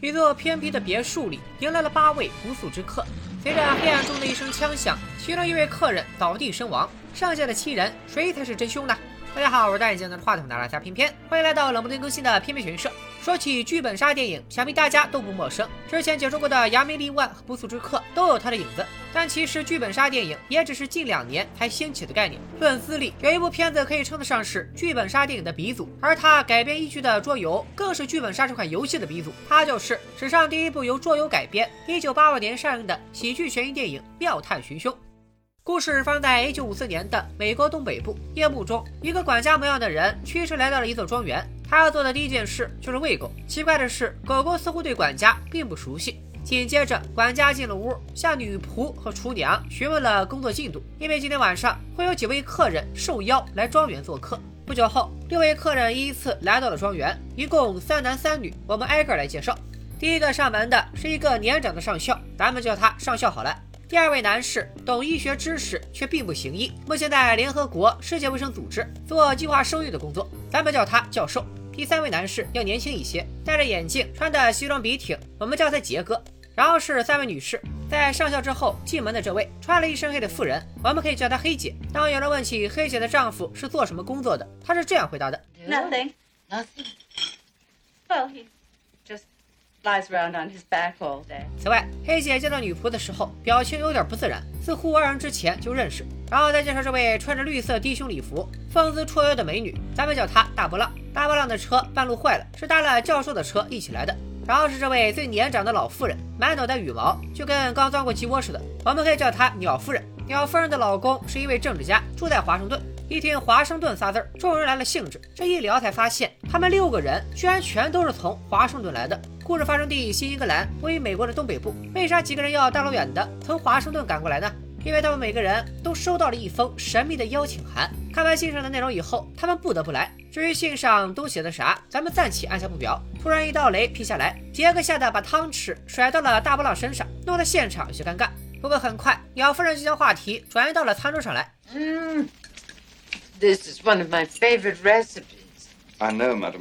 一座偏僻的别墅里，迎来了八位不速之客。随着黑暗中的一声枪响，其中一位客人倒地身亡，剩下的七人，谁才是真凶呢？大家好，我是戴眼镜拿着话筒的拉加偏偏，欢迎来到冷不丁更新的偏偏玄社。说起剧本杀电影，想必大家都不陌生。之前解说过的《扬名立万》和《不速之客》都有它的影子。但其实剧本杀电影也只是近两年才兴起的概念。论资历，有一部片子可以称得上是剧本杀电影的鼻祖，而它改编依据的桌游更是剧本杀这款游戏的鼻祖。它就是史上第一部由桌游改编、1982年上映的喜剧悬疑电影《妙探寻凶》。故事发生在一九五四年的美国东北部。夜幕中，一个管家模样的人驱车来到了一座庄园。他要做的第一件事就是喂狗。奇怪的是，狗狗似乎对管家并不熟悉。紧接着，管家进了屋，向女仆和厨娘询问了工作进度，因为今天晚上会有几位客人受邀来庄园做客。不久后，六位客人依次来到了庄园，一共三男三女。我们挨个来介绍。第一个上门的是一个年长的上校，咱们叫他上校好了。第二位男士懂医学知识，却并不行医，目前在联合国世界卫生组织做计划生育的工作，咱们叫他教授。第三位男士要年轻一些，戴着眼镜，穿的西装笔挺，我们叫他杰哥。然后是三位女士，在上校之后进门的这位穿了一身黑的妇人，我们可以叫她黑姐。当有人问起黑姐的丈夫是做什么工作的，她是这样回答的：Nothing, nothing. Well, he just. Lies round on his back all day。此外，黑姐见到女仆的时候，表情有点不自然，似乎二人之前就认识。然后再介绍这位穿着绿色低胸礼服、风姿绰约的美女，咱们叫她大波浪。大波浪的车半路坏了，是搭了教授的车一起来的。然后是这位最年长的老妇人，满脑袋羽毛，就跟刚钻过鸡窝似的，我们可以叫她鸟夫人。鸟夫人的老公是一位政治家，住在华盛顿。一听华盛顿仨字儿，众人来了兴致。这一聊才发现，他们六个人居然全都是从华盛顿来的。故事发生地新英格兰，位于美国的东北部。为啥几个人要大老远的从华盛顿赶过来呢？因为他们每个人都收到了一封神秘的邀请函。看完信上的内容以后，他们不得不来。至于信上都写的啥，咱们暂且按下不表。突然一道雷劈下来，杰克吓得把汤匙甩到了大波浪身上，弄得现场有些尴尬。不过很快，鸟夫人就将话题转移到了餐桌上来。嗯。This is one of my favorite recipes. I know, madam.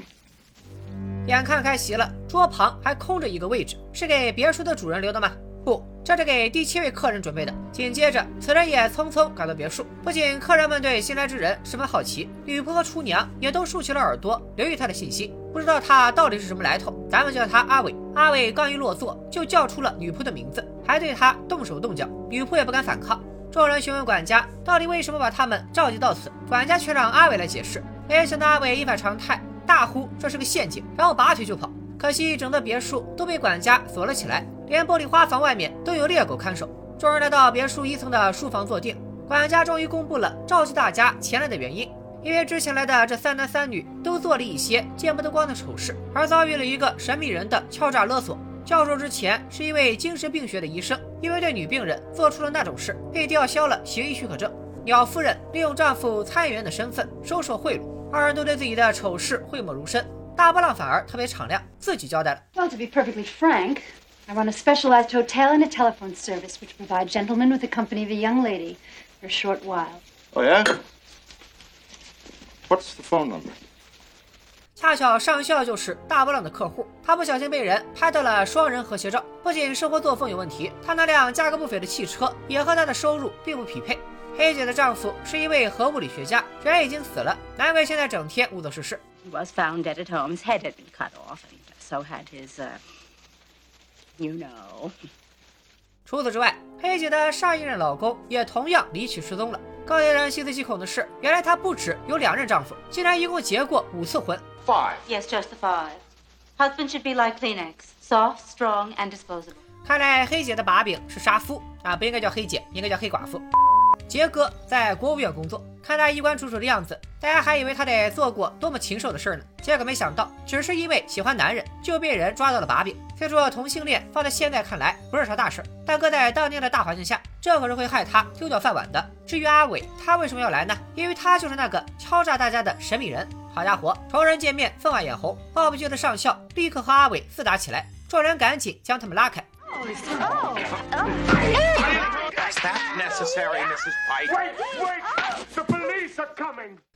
眼看开席了，桌旁还空着一个位置，是给别墅的主人留的吗？不，这是给第七位客人准备的。紧接着，此人也匆匆赶到别墅。不仅客人们对新来之人十分好奇，女仆和厨娘也都竖起了耳朵，留意他的信息。不知道他到底是什么来头，咱们叫他阿伟。阿伟刚一落座，就叫出了女仆的名字，还对他动手动脚，女仆也不敢反抗。众人询问管家，到底为什么把他们召集到此？管家却让阿伟来解释。没想到阿伟一反常态，大呼这是个陷阱，然后拔腿就跑。可惜整个别墅都被管家锁了起来，连玻璃花房外面都有猎狗看守。众人来到别墅一层的书房坐定，管家终于公布了召集大家前来的原因。因为之前来的这三男三女都做了一些见不得光的丑事，而遭遇了一个神秘人的敲诈勒索。教授之前是一位精神病学的医生，因为对女病人做出了那种事，被吊销了行医许可证。鸟夫人利用丈夫参议员的身份收受贿赂，二人都对自己的丑事讳莫如深。大波浪反而特别敞亮，自己交代了。Well, to be perfectly frank, I run a specialized hotel and a telephone service which provide gentlemen with the company of a young lady for a short while. Oh yeah. What's the phone number? 恰巧上校就是大波浪的客户，他不小心被人拍到了双人和谐照。不仅生活作风有问题，他那辆价格不菲的汽车也和他的收入并不匹配。黑姐的丈夫是一位核物理学家，人已经死了，难怪现在整天无所事事。He was found dead at home. His head had been cut off, and so had his, uh, you know. 除此之外，黑姐的上一任老公也同样离奇失踪了。更令人细思极恐的是，原来她不止有两任丈夫，竟然一共结过五次婚。Five. Yes, just the five. Husband should be like Kleenex, soft, strong, and disposable. 看来黑姐的把柄是杀夫啊，不应该叫黑姐，应该叫黑寡妇。杰哥在国务院工作，看他衣冠楚楚的样子，大家还以为他得做过多么禽兽的事呢。结果没想到，只是因为喜欢男人，就被人抓到了把柄。虽说同性恋放在现在看来不是啥大事，但搁在当年的大环境下，这可是会害他丢掉饭碗的。至于阿伟，他为什么要来呢？因为他就是那个敲诈大家的神秘人。好家伙，仇人见面分外眼红，抱不住的上校立刻和阿伟厮打起来，众人赶紧将他们拉开。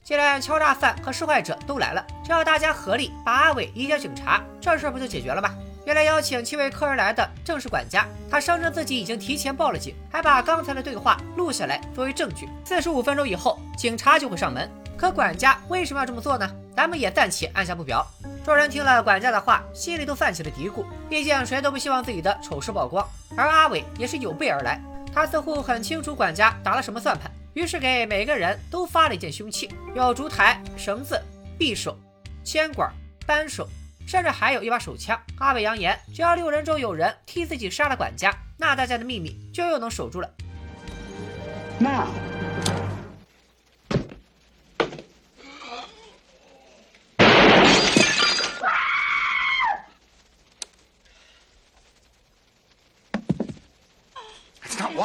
既然敲诈犯和受害者都来了，只要大家合力把阿伟移交警察，这事不就解决了吗？原来邀请七位客人来的正是管家，他声称自己已经提前报了警，还把刚才的对话录下来作为证据。四十五分钟以后，警察就会上门。可管家为什么要这么做呢？咱们也暂且按下不表。众人听了管家的话，心里都泛起了嘀咕。毕竟谁都不希望自己的丑事曝光，而阿伟也是有备而来。他似乎很清楚管家打了什么算盘，于是给每个人都发了一件凶器，有烛台、绳子、匕首、铅管、扳手。甚至还有一把手枪。阿伟扬言，只要六人中有人替自己杀了管家，那大家的秘密就又能守住了。那 It's not Wadsworth. Is he alive?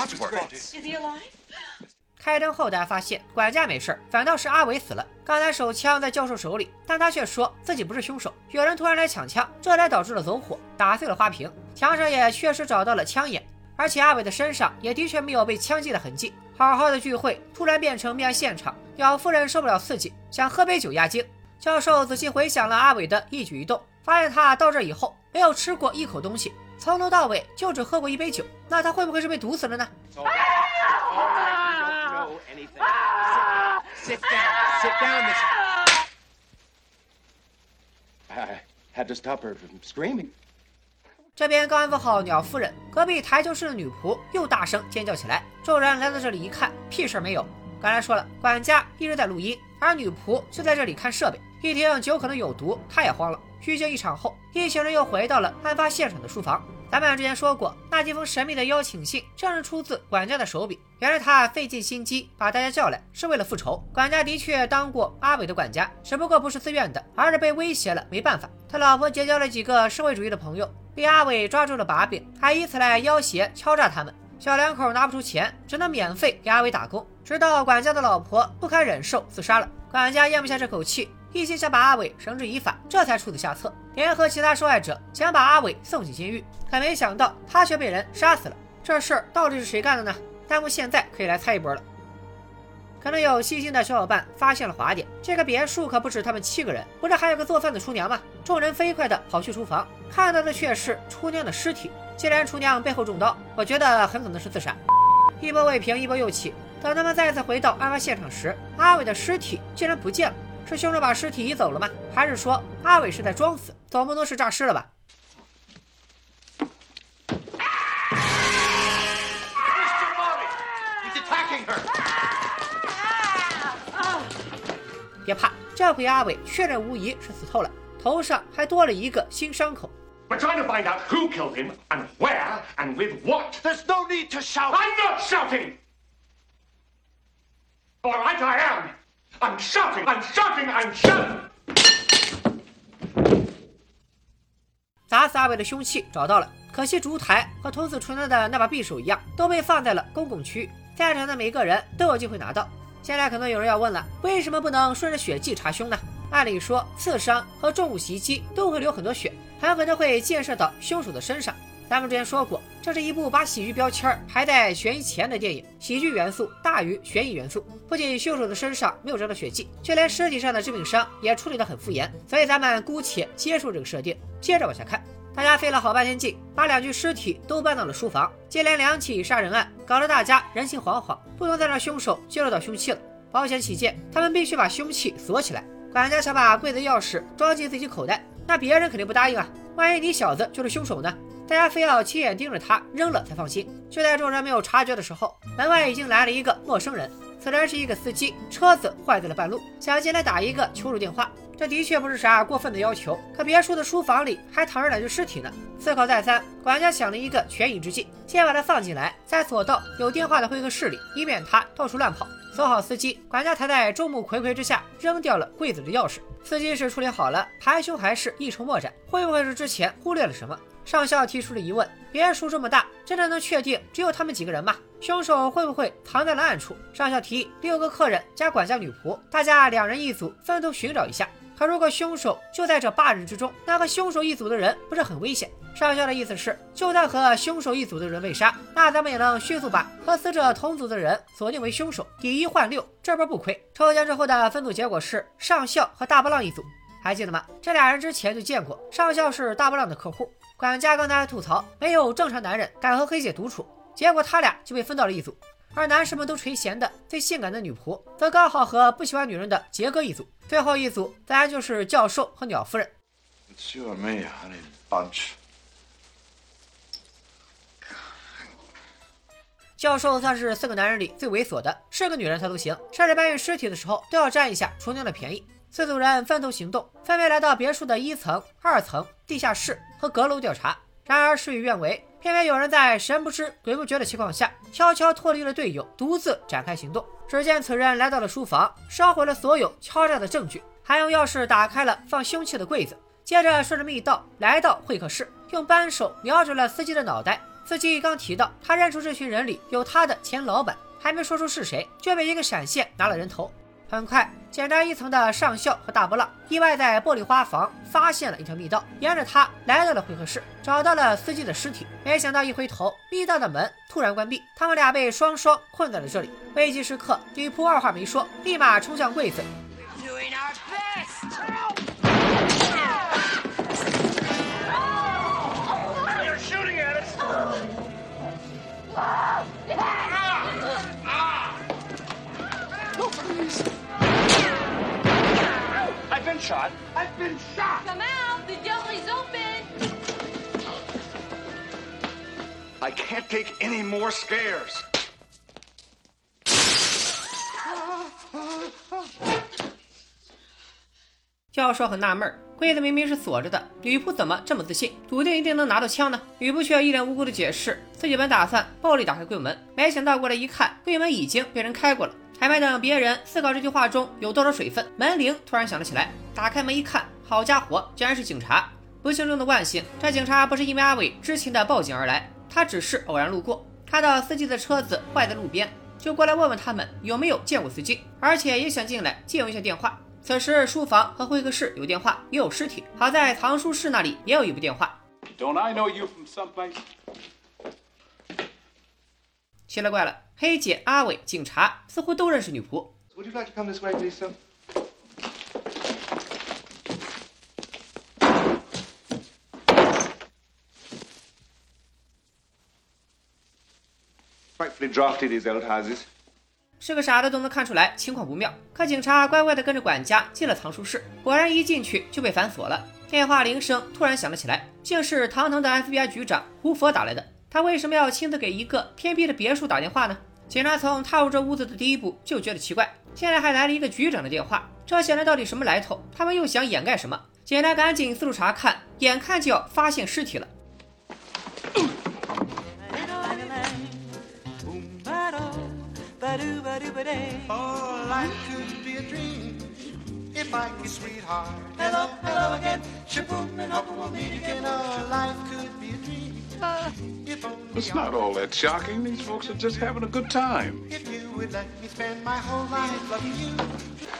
开灯后，大家发现管家没事反倒是阿伟死了。刚才手枪在教授手里，但他却说自己不是凶手。有人突然来抢枪，这才导致了走火，打碎了花瓶。墙上也确实找到了枪眼，而且阿伟的身上也的确没有被枪击的痕迹。好好的聚会突然变成命案现场，姚夫人受不了刺激，想喝杯酒压惊。教授仔细回想了阿伟的一举一动，发现他到这以后没有吃过一口东西，从头到尾就只喝过一杯酒。那他会不会是被毒死了呢？Sit, sit down. Sit down, Miss. I had to stop her from screaming. 这边刚安抚好鸟夫人，隔壁台球室的女仆又大声尖叫起来。众人来到这里一看，屁事儿没有。刚才说了，管家一直在录音，而女仆就在这里看设备。一听酒可能有毒，她也慌了。虚惊一场后，一行人又回到了案发现场的书房。咱们之前说过，那几封神秘的邀请信正是出自管家的手笔。原来他费尽心机把大家叫来，是为了复仇。管家的确当过阿伟的管家，只不过不是自愿的，而是被威胁了，没办法。他老婆结交了几个社会主义的朋友，被阿伟抓住了把柄，还以此来要挟敲诈他们。小两口拿不出钱，只能免费给阿伟打工，直到管家的老婆不堪忍受自杀了。管家咽不下这口气。一心想把阿伟绳之以法，这才出此下策，联合其他受害者想把阿伟送进监狱。可没想到他却被人杀死了。这事儿到底是谁干的呢？弹幕现在可以来猜一波了。可能有细心的小伙伴发现了滑点，这个别墅可不止他们七个人，不是还有个做饭的厨娘吗？众人飞快地跑去厨房，看到的却是厨娘的尸体。既然厨娘背后中刀，我觉得很可能是自杀。一波未平，一波又起。等他们再次回到案发现场时，阿伟的尸体竟然不见了。是凶手把尸体移走了吗？还是说阿伟是在装死？总不能是诈尸了吧!别怕，这回阿伟确认无疑是死透了，头上还多了一个新伤口。We're trying to find out who killed him and where and with what. There's no need to shout. I'm not shouting! All right, I am. I'm shouting, I'm shouting, I'm shouting! 砸死阿伟的凶器找到了，可惜烛台和捅死厨娘的那把匕首一样，都被放在了公共区，在场的每个人都有机会拿到。现在可能有人要问了，为什么不能顺着血迹查凶呢？按理说，刺伤和重物袭击都会流很多血，很可能会溅射到凶手的身上。咱们之前说过，这是一部把喜剧标签排在悬疑前的电影，喜剧元素大于悬疑元素。不仅凶手的身上没有沾到血迹，就连尸体上的致命伤也处理得很敷衍，所以咱们姑且接受这个设定。接着往下看，大家费了好半天劲，把两具尸体都搬到了书房。接连两起杀人案，搞得大家人心惶惶，不能再让凶手接触到凶器了。保险起见，他们必须把凶器锁起来。管家想把柜子钥匙装进自己口袋，那别人肯定不答应啊！万一你小子就是凶手呢？大家非要亲眼盯着他扔了才放心。就在众人没有察觉的时候，门外已经来了一个陌生人。此人是一个司机，车子坏在了半路，想进来打一个求助电话。这的确不是啥过分的要求，可别墅的书房里还躺着两具尸体呢。思考再三，管家想了一个权宜之计，先把他放进来，再锁到有电话的会客室里，以免他到处乱跑。锁好司机，管家才在众目睽睽之下扔掉了柜子的钥匙。司机是处理好了，排凶还是一筹莫展，会不会是之前忽略了什么？上校提出了疑问：别墅这么大，真的能确定只有他们几个人吗？凶手会不会藏在了暗处？上校提议六个客人加管家女仆，大家两人一组，分头寻找一下。可如果凶手就在这八人之中，那和凶手一组的人不是很危险？上校的意思是，就算和凶手一组的人被杀，那咱们也能迅速把和死者同组的人锁定为凶手，以一换六，这波不亏。抽奖之后的分组结果是上校和大波浪一组。还记得吗？这俩人之前就见过，上校是大波浪的客户，管家刚才还吐槽没有正常男人敢和黑姐独处，结果他俩就被分到了一组。而男士们都垂涎的最性感的女仆，则刚好和不喜欢女人的杰哥一组。最后一组自然就是教授和鸟夫人。教授算是四个男人里最猥琐的，是个女人他都行，甚至搬运尸体的时候都要占一下厨娘的便宜。四组人分头行动，分别来到别墅的一层、二层、地下室和阁楼调查。然而事与愿违。偏偏有人在神不知鬼不觉的情况下，悄悄脱离了队友，独自展开行动。只见此人来到了书房，烧毁了所有敲诈的证据，还用钥匙打开了放凶器的柜子。接着顺着密道来到会客室，用扳手瞄准了司机的脑袋。司机刚提到他认出这群人里有他的前老板，还没说出是谁，就被一个闪现拿了人头。很快，检查一层的上校和大波浪意外在玻璃花房发现了一条密道，沿着它来到了会客室，找到了司机的尸体。没想到一回头，密道的门突然关闭，他们俩被双双困在了这里。危急时刻，女仆二话没说，立马冲向柜子。Shot. I've been shot. Come out. The door is open. I can't take any more scares. 教授很纳闷，柜子明明是锁着的，吕布怎么这么自信，笃定一定能拿到枪呢？吕布却一脸无辜的解释，自己本打算暴力打开柜门，没想到过来一看，柜门已经被人开过了。还没等别人思考这句话中有多少水分，门铃突然响了起来。打开门一看，好家伙，竟然是警察！不幸中的万幸，这警察不是因为阿伟之前的报警而来，他只是偶然路过，看到司机的车子坏在路边，就过来问问他们有没有见过司机，而且也想进来借用一下电话。此时书房和会客室有电话，也有尸体，好在藏书室那里也有一部电话。奇了怪了，黑姐、阿伟、警察似乎都认识女仆。是个傻子都能看出来情况不妙，可警察乖乖的跟着管家进了藏书室，果然一进去就被反锁了。电话铃声突然响了起来，竟是堂堂的 FBI 局长胡佛打来的。他为什么要亲自给一个偏僻的别墅打电话呢？警察从踏入这屋子的第一步就觉得奇怪，现在还来了一个局长的电话，这些人到底什么来头？他们又想掩盖什么？警察赶紧四处查看，眼看就要发现尸体了。It's not all that shocking. These folks are just having a good time. If you would let me spend my whole life loving you.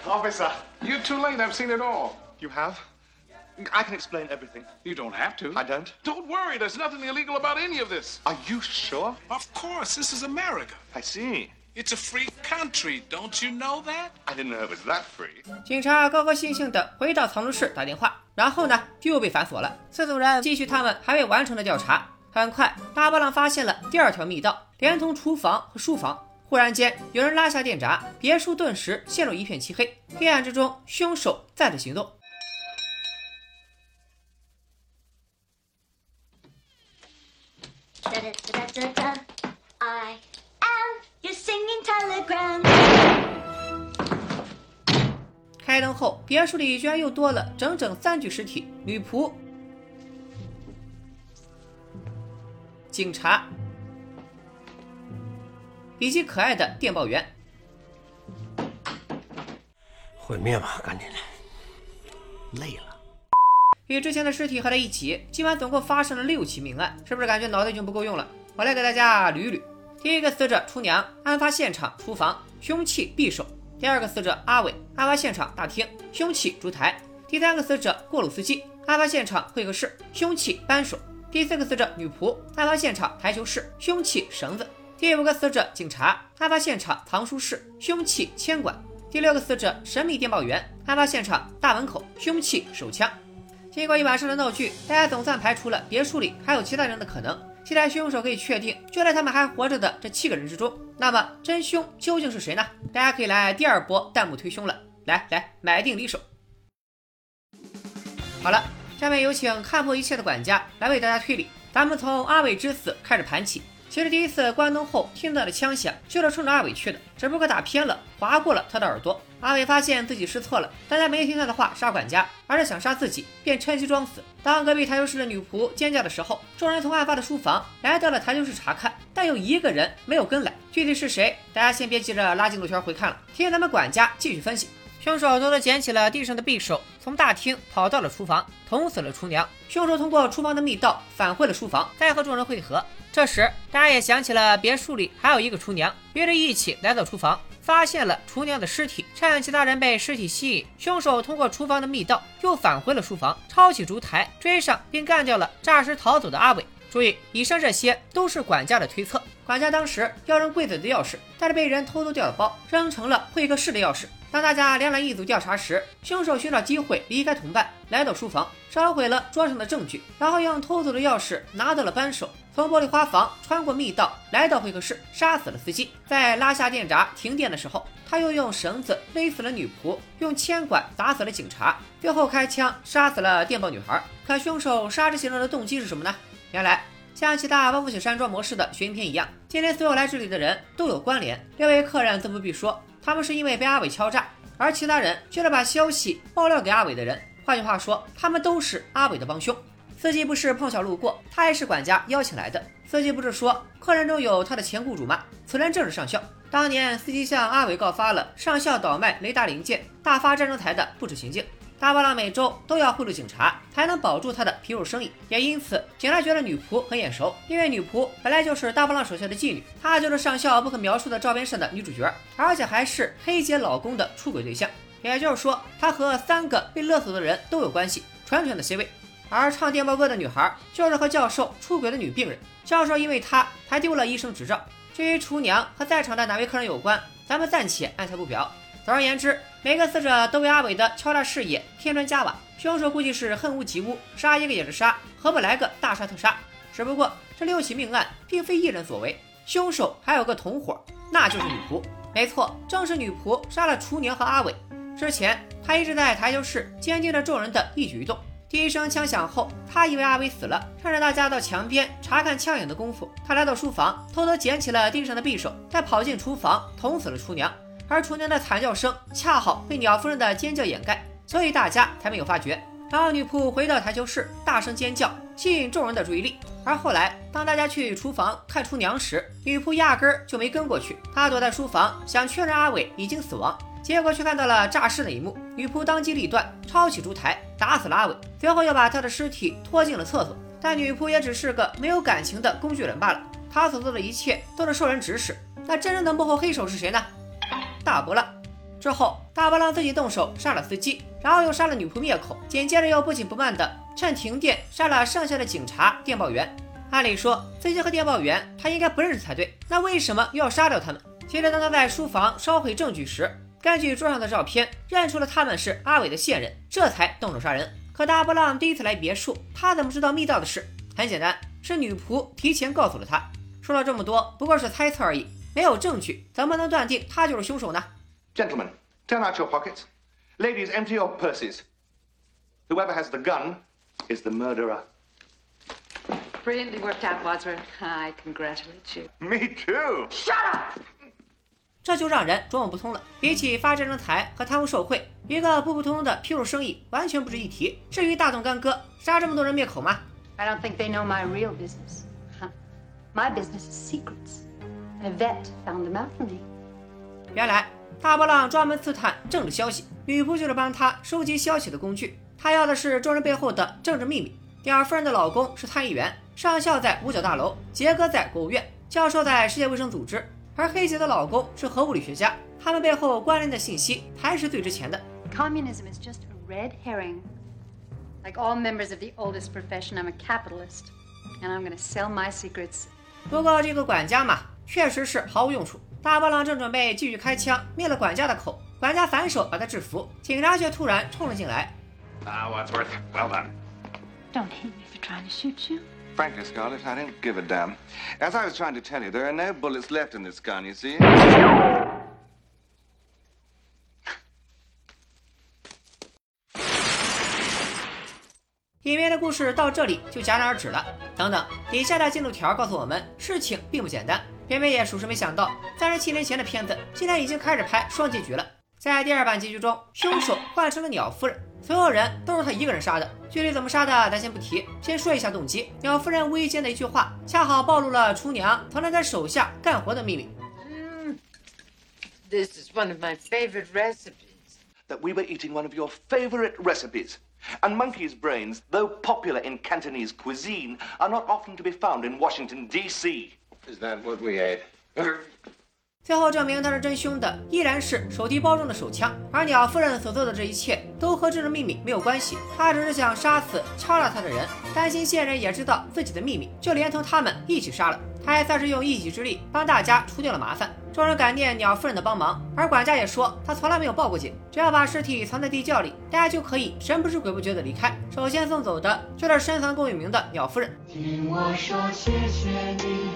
Officer. You're too late. I've seen it all. You have? I can explain everything. You don't have to. I don't. Don't worry. There's nothing illegal about any of this. Are you sure? Of course. This is America. I see. It's a free country. Don't you know that? I didn't know it was that free. 警察高高兴兴地回到藏书室打电话，然后呢又被反锁了。四组人继续他们还未完成的调查。 很快，大波浪发现了第二条密道，连同厨房和书房。忽然间，有人拉下电闸，别墅顿时陷入一片漆黑。黑暗之中，凶手再次行动。开灯后，别墅里居然又多了整整三具尸体：女仆。警察，以及可爱的电报员。毁灭吧，赶紧的！累了。与之前的尸体合在一起，今晚总共发生了六起命案，是不是感觉脑袋已经不够用了？我来给大家捋捋。第一个死者厨娘，案发现场厨房，凶器匕首；第二个死者阿伟，案发现场大厅，凶器烛台；第三个死者过路司机，案发现场会客室，凶器扳手。第四个死者女仆，案发现场台球室，凶器绳子；第五个死者警察，案发现场藏书室，凶器铅管；第六个死者神秘电报员，案发现场大门口凶器手枪。经过一晚上的闹剧，大家总算排除了别墅里还有其他人的可能，期待凶手可以确定就在他们还活着的这七个人之中。那么真凶究竟是谁呢？大家可以来第二波弹幕推凶了，来来买定离手。好了，下面有请看破一切的管家来为大家推理。咱们从阿伟之死开始盘起。其实第一次关灯后听到的枪响就是冲着阿伟去的，只不过打偏了，划过了他的耳朵。阿伟发现自己失错了，大家没听他的话杀管家，而是想杀自己，便趁机装死。当隔壁台球室的女仆尖叫的时候，众人从案发的书房来到了台球室查看，但有一个人没有跟来，具体是谁？大家先别急着拉进度条回看了，听咱们管家继续分析。凶手偷偷捡起了地上的匕首，从大厅跑到了厨房，捅死了厨娘。凶手通过厨房的密道返回了书房，再和众人会合。这时，大家也想起了别墅里还有一个厨娘，约着一起来到厨房，发现了厨娘的尸体。趁其他人被尸体吸引，凶手通过厨房的密道又返回了书房，抄起烛台追上并干掉了诈尸逃走的阿伟。注意，以上这些都是管家的推测。管家当时要扔柜子的钥匙，但是被人偷偷掉了包，扔成了会客室的钥匙。当大家两两一组调查时，凶手寻找机会离开同伴，来到书房，烧毁了桌上的证据，然后用偷走的钥匙拿到了扳手，从玻璃花房穿过密道来到会客室，杀死了司机。在拉下电闸停电的时候，他又用绳子勒死了女仆，用铅管打死了警察，最后开枪杀死了电报女孩。可凶手杀这些人的动机是什么呢？原来像其他王府井山庄模式的悬疑片一样，今天所有来这里的人都有关联。六位客人自不必说。他们是因为被阿伟敲诈，而其他人却是把消息爆料给阿伟的人。换句话说，他们都是阿伟的帮凶。司机不是碰巧路过，他也是管家邀请来的。司机不是说客人中有他的前雇主吗？此人正是上校。当年司机向阿伟告发了上校倒卖雷达零件、大发战争财的不知行径。大波浪每周都要贿赂警察，才能保住他的皮肉生意。也因此，警察觉得女仆很眼熟，因为女仆本来就是大波浪手下的妓女，她就是上校不可描述的照片上的女主角，而且还是黑姐老公的出轨对象。也就是说，她和三个被勒索的人都有关系，纯纯的 C 位。而唱电报歌的女孩就是和教授出轨的女病人，教授因为她才丢了医生执照。至于厨娘和在场的哪位客人有关，咱们暂且按下不表。总而言之，每个死者都为阿伟的敲诈事业添砖加瓦。凶手估计是恨屋及乌，杀一个也是杀，何不来个大杀特杀？只不过这六起命案并非一人所为，凶手还有个同伙，那就是女仆。没错，正是女仆杀了厨娘和阿伟。之前她一直在台球室监听着众人的一举一动。第一声枪响后，她以为阿伟死了，趁着大家到墙边查看枪影的功夫，她来到书房，偷偷捡起了地上的匕首，再跑进厨房捅死了厨娘。而厨娘的惨叫声恰好被鸟夫人的尖叫掩盖，所以大家才没有发觉。然后女仆回到台球室，大声尖叫，吸引众人的注意力。而后来，当大家去厨房看厨娘时，女仆压根儿就没跟过去，她躲在书房，想确认阿伟已经死亡，结果却看到了诈尸的一幕。女仆当机立断，抄起烛台打死了阿伟，随后又把他的尸体拖进了厕所。但女仆也只是个没有感情的工具人罢了，她所做的一切都是受人指使。那真正的幕后黑手是谁呢？大波浪之后，大波浪自己动手杀了司机，然后又杀了女仆灭口，紧接着又不紧不慢的趁停电杀了剩下的警察、电报员。按理说，司机和电报员他应该不认识才对，那为什么又要杀掉他们？其实当他在书房烧毁证据时，根据桌上的照片认出了他们是阿伟的线人，这才动手杀人。可大波浪第一次来别墅，他怎么知道密道的事？很简单，是女仆提前告诉了他。说了这么多，不过是猜测而已。没有证据，怎么能断定他就是凶手呢？Gentlemen, turn out your pockets. Ladies, empty your purses. Whoever has the gun is the murderer. Brilliantly worked out, Wadsworth. I congratulate you. Me too. Shut up. 这就让人琢磨不通了。比起发战争财和贪污受贿，一个普普通通的批肉生意完全不值一提。至于大动干戈，杀这么多人灭口吗？I don't think they know my real business. My business is secrets. A vet found them out for me. 原来大波浪专门刺探政治消息，女仆就是帮他收集消息的工具。他要的是众人背后的政治秘密。第二夫人的老公是参议员，上校在五角大楼，杰哥在国务院，教授在世界卫生组织，而黑杰的老公是核物理学家。他们背后关联的信息才是最值钱的。Communism is just a red herring. Like all members of the oldest profession, I'm a capitalist, and I'm going to sell my secrets. 不过这个管家嘛。确实是毫无用处。大波浪正准备继续开枪灭了管家的口，管家反手把他制服，警察却突然冲了进来。Ah, what's worth? well done. Don't hate me for trying to shoot you. Frankly, Scarlett, I don't give a damn. As I was trying to tell you, there are no bullets left in this gun, you see? 影片的故事到这里就戛然而止了。等等，底下的进度条告诉我们，事情并不简单。偏偏也属实没想到，三十七年前的片子竟然已经开始拍双结局了。在第二版结局中，凶手换成了鸟夫人，所有人都是他一个人杀的。具体怎么杀的，咱先不提，先说一下动机。鸟夫人无意间的一句话，恰好暴露了厨娘藏在他手下干活的秘密。This is one of my favorite recipes. That we were eating one of your favorite recipes. And monkey's brains, though popular in Cantonese cuisine, are not often to be found in Washington, D.C. 最后证明他是真凶的，依然是手提包中的手枪。而鸟夫人所做的这一切，都和这个秘密没有关系。她只是想杀死敲诈他的人，担心线人也知道自己的秘密，就连同他们一起杀了。他还算是用一己之力帮大家除掉了麻烦。众人感念鸟夫人的帮忙，而管家也说他从来没有报过警，只要把尸体藏在地窖里，大家就可以神不知鬼不觉的离开。首先送走的就是深藏功与名的鸟夫人。听我说谢谢你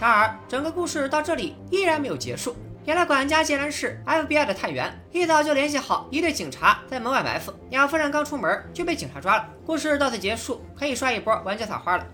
然而，整个故事到这里依然没有结束。原来管家竟然是 FBI 的探员，一早就联系好一队警察在门外埋伏。鸟夫人刚出门就被警察抓了。故事到此结束，可以刷一波玩家撒花了。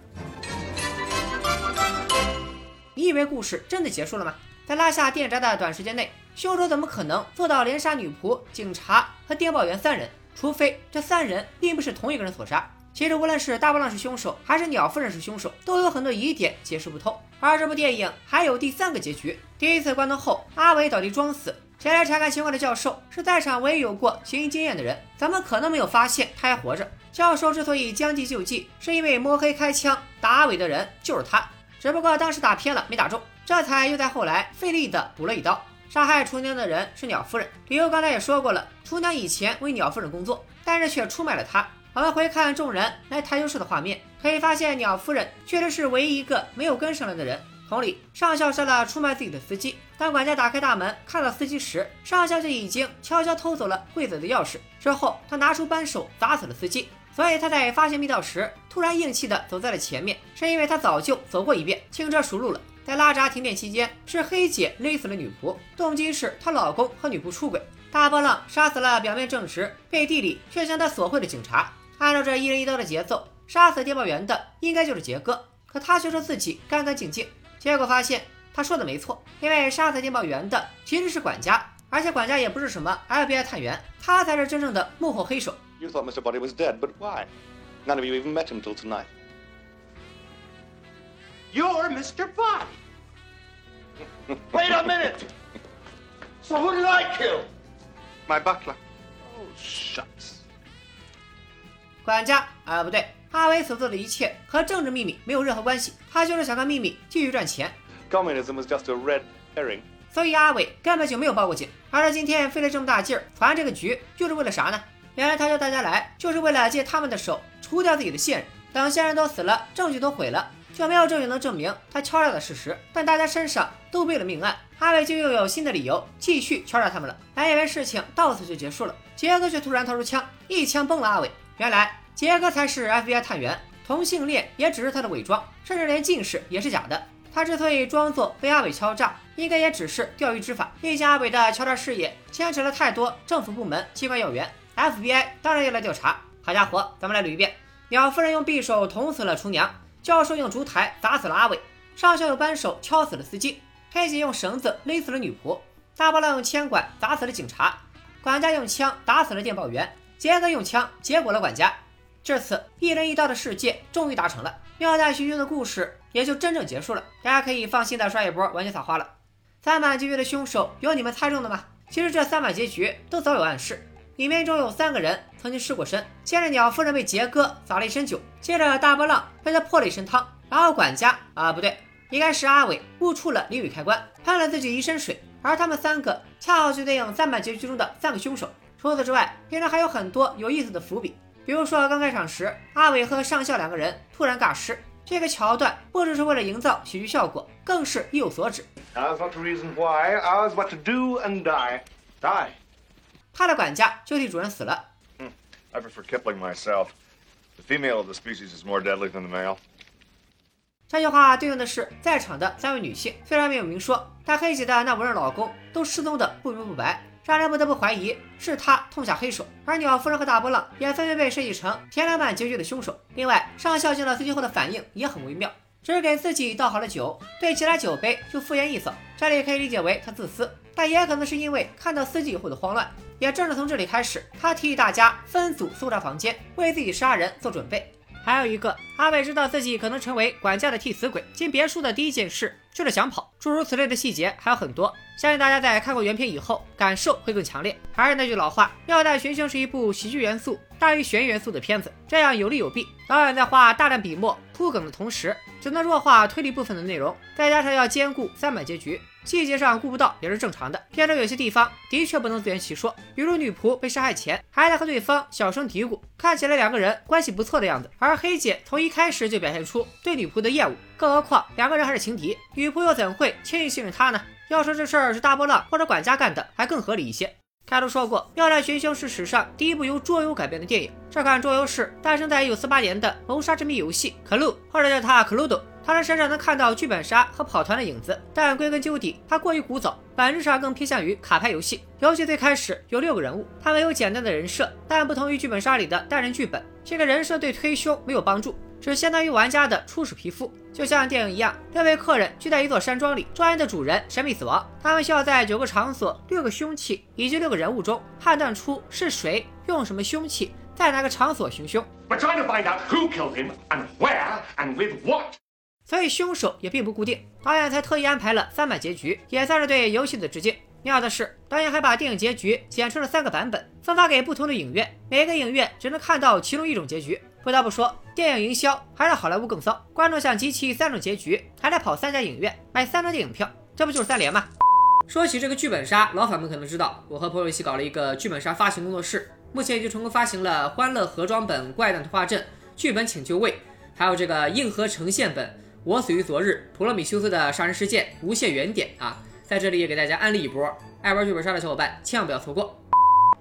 你以为故事真的结束了吗？在拉下电闸的短时间内，凶手怎么可能做到连杀女仆、警察和电报员三人？除非这三人并不是同一个人所杀。其实，无论是大波浪是凶手，还是鸟夫人是凶手，都有很多疑点解释不透。而这部电影还有第三个结局。第一次关灯后，阿伟倒地装死。前来查看情况的教授是在场唯一有过行医经验的人，怎么可能没有发现他还活着？教授之所以将计就计，是因为摸黑开枪打阿伟的人就是他。只不过当时打偏了，没打中，这才又在后来费力的补了一刀。杀害厨娘的人是鸟夫人，理由刚才也说过了，厨娘以前为鸟夫人工作，但是却出卖了她。我们回看众人来台球室的画面，可以发现鸟夫人确实是唯一一个没有跟上来的人。同理，上校杀了出卖自己的司机。当管家打开大门看到司机时，上校就已经悄悄偷走了柜子的钥匙。之后，他拿出扳手砸死了司机。所以他在发现密道时，突然硬气的走在了前面，是因为他早就走过一遍，轻车熟路了。在拉闸停电期间，是黑姐勒死了女仆，动机是她老公和女仆出轨。大波浪杀死了表面正直、背地里却将他索贿的警察。按照这一人一刀的节奏，杀死电报员的应该就是杰哥，可他却说自己干干净净。结果发现他说的没错，因为杀死电报员的其实是管家，而且管家也不是什么 FBI 探员，他才是真正的幕后黑手。You thought Mr. Body was dead, but why? None of you even met him till tonight. You're Mr. Body. Wait a minute. So who did I kill? My butler. Oh, shucks. 管家啊，不对，阿伟所做的一切和政治秘密没有任何关系，他就是想靠秘密继续赚钱。Communism was just a red herring. 所以阿伟根本就没有报过警，而他今天费了这么大劲儿传这个局，就是为了啥呢？原来他叫大家来，就是为了借他们的手除掉自己的线人。等线人都死了，证据都毁了，就没有证据能证明他敲诈的事实。但大家身上都背了命案，阿伟就又有新的理由继续敲诈他们了。本以为事情到此就结束了，杰哥却突然掏出枪，一枪崩了阿伟。原来杰哥才是 FBI 探员，同性恋也只是他的伪装，甚至连近视也是假的。他之所以装作被阿伟敲诈，应该也只是钓鱼执法。毕竟阿伟的敲诈事业牵扯了太多政府部门、机关要员，FBI 当然要来调查。好家伙，咱们来捋一遍：鸟夫人用匕首捅死了厨娘，教授用烛台砸死了阿伟，上校用扳手敲死了司机，黑姐用绳子勒死了女仆，大波浪用铅管砸死了警察，管家用枪打死了电报员，杰哥用枪结果了管家。至此，一人一刀的世界终于达成了，妙代徐君的故事也就真正结束了。大家可以放心的刷一波完全撒花了。三版结局的凶手有你们猜中的吗？其实这三版结局都早有暗示，里面中有三个人曾经失过身，先是鸟夫人被杰哥洒了一身酒，接着大波浪被他泼了一身汤，然后管家啊不对，应该是阿伟误触了淋雨开关，喷了自己一身水，而他们三个恰好就对应三版结局中的三个凶手。除此之外，片中还有很多有意思的伏笔。比如说，刚开场时，阿伟和上校两个人突然尬尸，这个桥段不只是为了营造喜剧效果，更是意有所指。Reason why, to do and die. Die. 他的管家就替主人死了。I prefer Kipling myself. The female of the species is more deadly than the male. 这句话对应的是在场的三位女性，虽然没有明说，但黑姐的那五任老公都失踪的不明不白，让人不得不怀疑是他痛下黑手。而鸟夫人和大波浪也分别被设计成田良版结局的凶手。另外，上校见到司机后的反应也很微妙，只是给自己倒好了酒，对其他酒杯就敷衍一扫。这里可以理解为他自私，但也可能是因为看到司机以后的慌乱。也正是从这里开始，他提议大家分组搜查房间，为自己杀人做准备。还有一个，阿伟知道自己可能成为管家的替死鬼，进别墅的第一件事就是想跑。诸如此类的细节还有很多，相信大家在看过原片以后，感受会更强烈。还是那句老话，《妙代寻凶》是一部喜剧元素大于悬疑元素的片子，这样有利有弊。导演在花大量笔墨铺梗的同时，只能弱化推理部分的内容，再加上要兼顾三版结局。细节上顾不到也是正常的，片中有些地方的确不能自圆其说，比如女仆被杀害前还在和对方小声嘀咕，看起来两个人关系不错的样子，而黑姐从一开始就表现出对女仆的厌恶，更何况两个人还是情敌，女仆又怎会轻易信任他呢？要说这事儿是大波浪或者管家干的，还更合理一些。开头说过，《妙代寻凶》是史上第一部由桌游改编的电影。这款桌游是诞生在1948年的谋杀之谜游戏《Clue》，或者叫它 Cluedo。他人身上能看到剧本杀和跑团的影子，但归根究底，它过于古早，本质上更偏向于卡牌游戏。游戏最开始有六个人物，他们有简单的人设，但不同于剧本杀里的单人剧本，这个人设对推凶没有帮助，只相当于玩家的初始皮肤。就像电影一样，六位客人聚在一座山庄里，庄园的主人神秘死亡，他们需要在九个场所、六个凶器以及六个人物中判断出是谁用什么凶器，在哪个场所行凶。We're trying to find out who killed him and where and with what. 所以凶手也并不固定，导演才特意安排了三版结局，也算是对游戏的致敬。妙的是，导演还把电影结局剪成了三个版本，分发给不同的影院，每个影院只能看到其中一种结局。不得不说，电影营销还是好莱坞更骚，观众想集齐三种结局，还得跑三家影院买三张电影票，这不就是三连吗？说起这个剧本杀，老粉们可能知道，我和朋友一起搞了一个剧本杀发行工作室，目前已经成功发行了《欢乐盒装本怪诞图画阵》剧本，请就位，还有这个硬核呈现本。我死于昨日，普罗米修斯的杀人事件无限原点啊，在这里也给大家安利一波，爱玩剧本杀的小伙伴千万不要错过。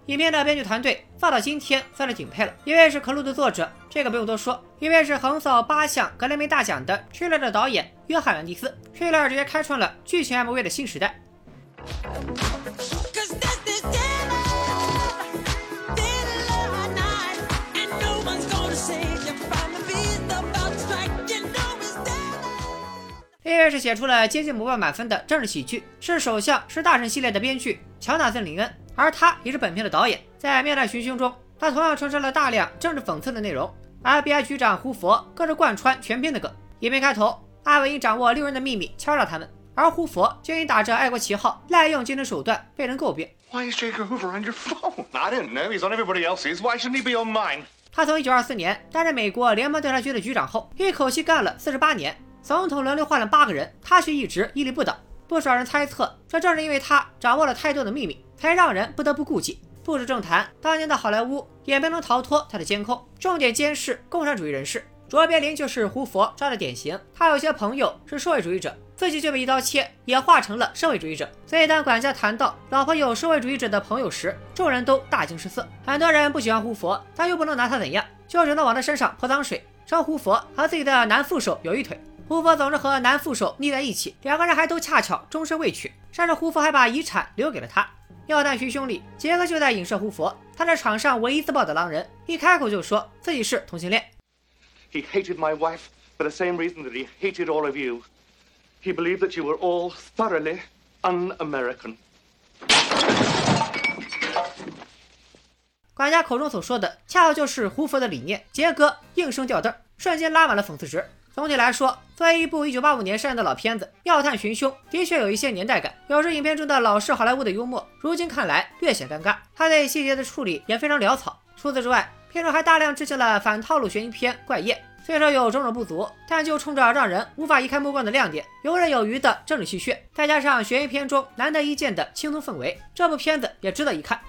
影片的编剧团队放到今天算是顶配了，一位是《可鲁》的作者，这个不用多说；一位是横扫八项格莱美大奖的《吹乐》的导演约翰·兰蒂斯，《吹乐》直接开创了剧情 MV 的新时代。另一位是写出了接近模板满分的政治喜剧，是《首相是大臣》系列的编剧乔纳森·林恩，而他也是本片的导演。在《面带寻凶》中，他同样承受了大量政治讽刺的内容。FBI 局长胡佛更是贯穿全片的梗。影片开头，阿伟因掌握六人的秘密敲诈他们，而胡佛就因打着爱国旗号滥用精神手段被人诟病。Why is J. Hoover on your phone? I didn't know. He's on everybody else's. Why shouldn't he be on mine? 他从1924年担任美国联邦调查局的局长后，一口气干了48年。总统轮流换了八个人，他却一直屹立不倒。不少人猜测，这正是因为他掌握了太多的秘密，才让人不得不顾忌。不止政坛，当年的好莱坞也没能逃脱他的监控，重点监视共产主义人士。卓别林就是胡佛抓的典型。他有些朋友是社会主义者，自己就被一刀切，也化成了社会主义者。所以当管家谈到老婆有社会主义者的朋友时，众人都大惊失色。很多人不喜欢胡佛，但又不能拿他怎样，就只能往他身上泼脏水，称胡佛和自己的男副手有一腿。胡佛总是和男副手腻在一起，两个人还都恰巧终身未娶，甚至胡佛还把遗产留给了他。《要蛋寻兄弟，杰克就在影射胡佛，他是场上唯一自爆的狼人，一开口就说自己是同性恋。He hated my wife for the same reason that he hated all of you. He believed that you were all thoroughly un-American. 管家口中所说的，恰好就是胡佛的理念。杰哥应声掉凳，瞬间拉满了讽刺值。总体来说，作为一部1985年上映的老片子，《妙探寻凶》的确有一些年代感，有时影片中的老式好莱坞的幽默，如今看来略显尴尬。他对细节的处理也非常潦草。除此之外，片中还大量致敬了反套路悬疑片《怪夜》，虽说有种种不足，但就冲着让人无法移开目光的亮点，游刃有余的政治戏谑，再加上悬疑片中难得一见的轻松氛围，这部片子也值得一看。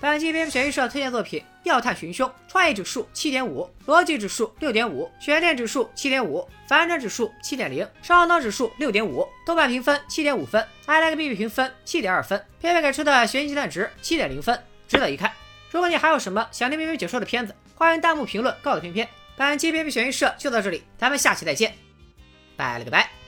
本期编选预社推荐作品《要探寻凶》，创意指数七点五，逻辑指数六点五，悬念指数七点五，反转指数七点零，上当指数六点五，豆瓣评分七点五分，i like BB 评分七点二分，片片给出的悬疑鸡蛋值七点零分，值得一看。如果你还有什么想听片片解说的片子，欢迎弹幕评论告诉片片。本期片片选预社就到这里，咱们下期再见，拜了个拜。